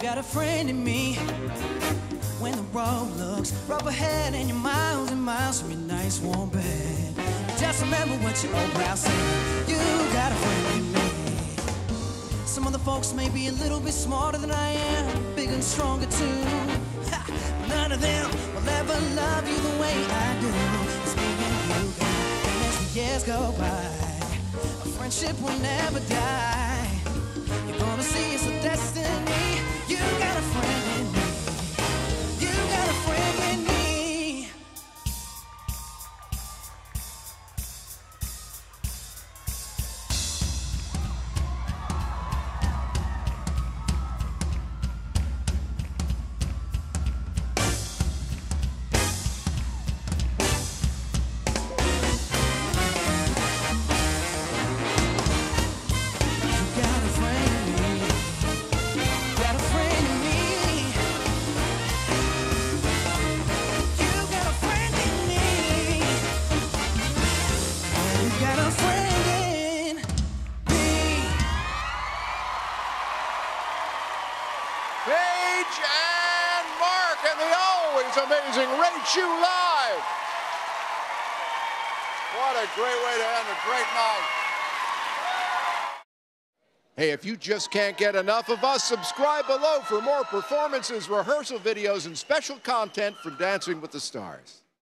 got a friend in me. When the road looks rough ahead and you're miles and miles from your nice warm bed, just remember what your old pal said. You got a friend in me. Some other folks may be a little bit smarter than I am, bigger and stronger too. Ha, none of them will ever love you the way I do. It's me and you. And as the years go by, our friendship will never die. Paige and Mark and the always amazing You Live. What a great way to end a great night. Hey, if you just can't get enough of us, subscribe below for more performances, rehearsal videos, and special content from Dancing with the Stars.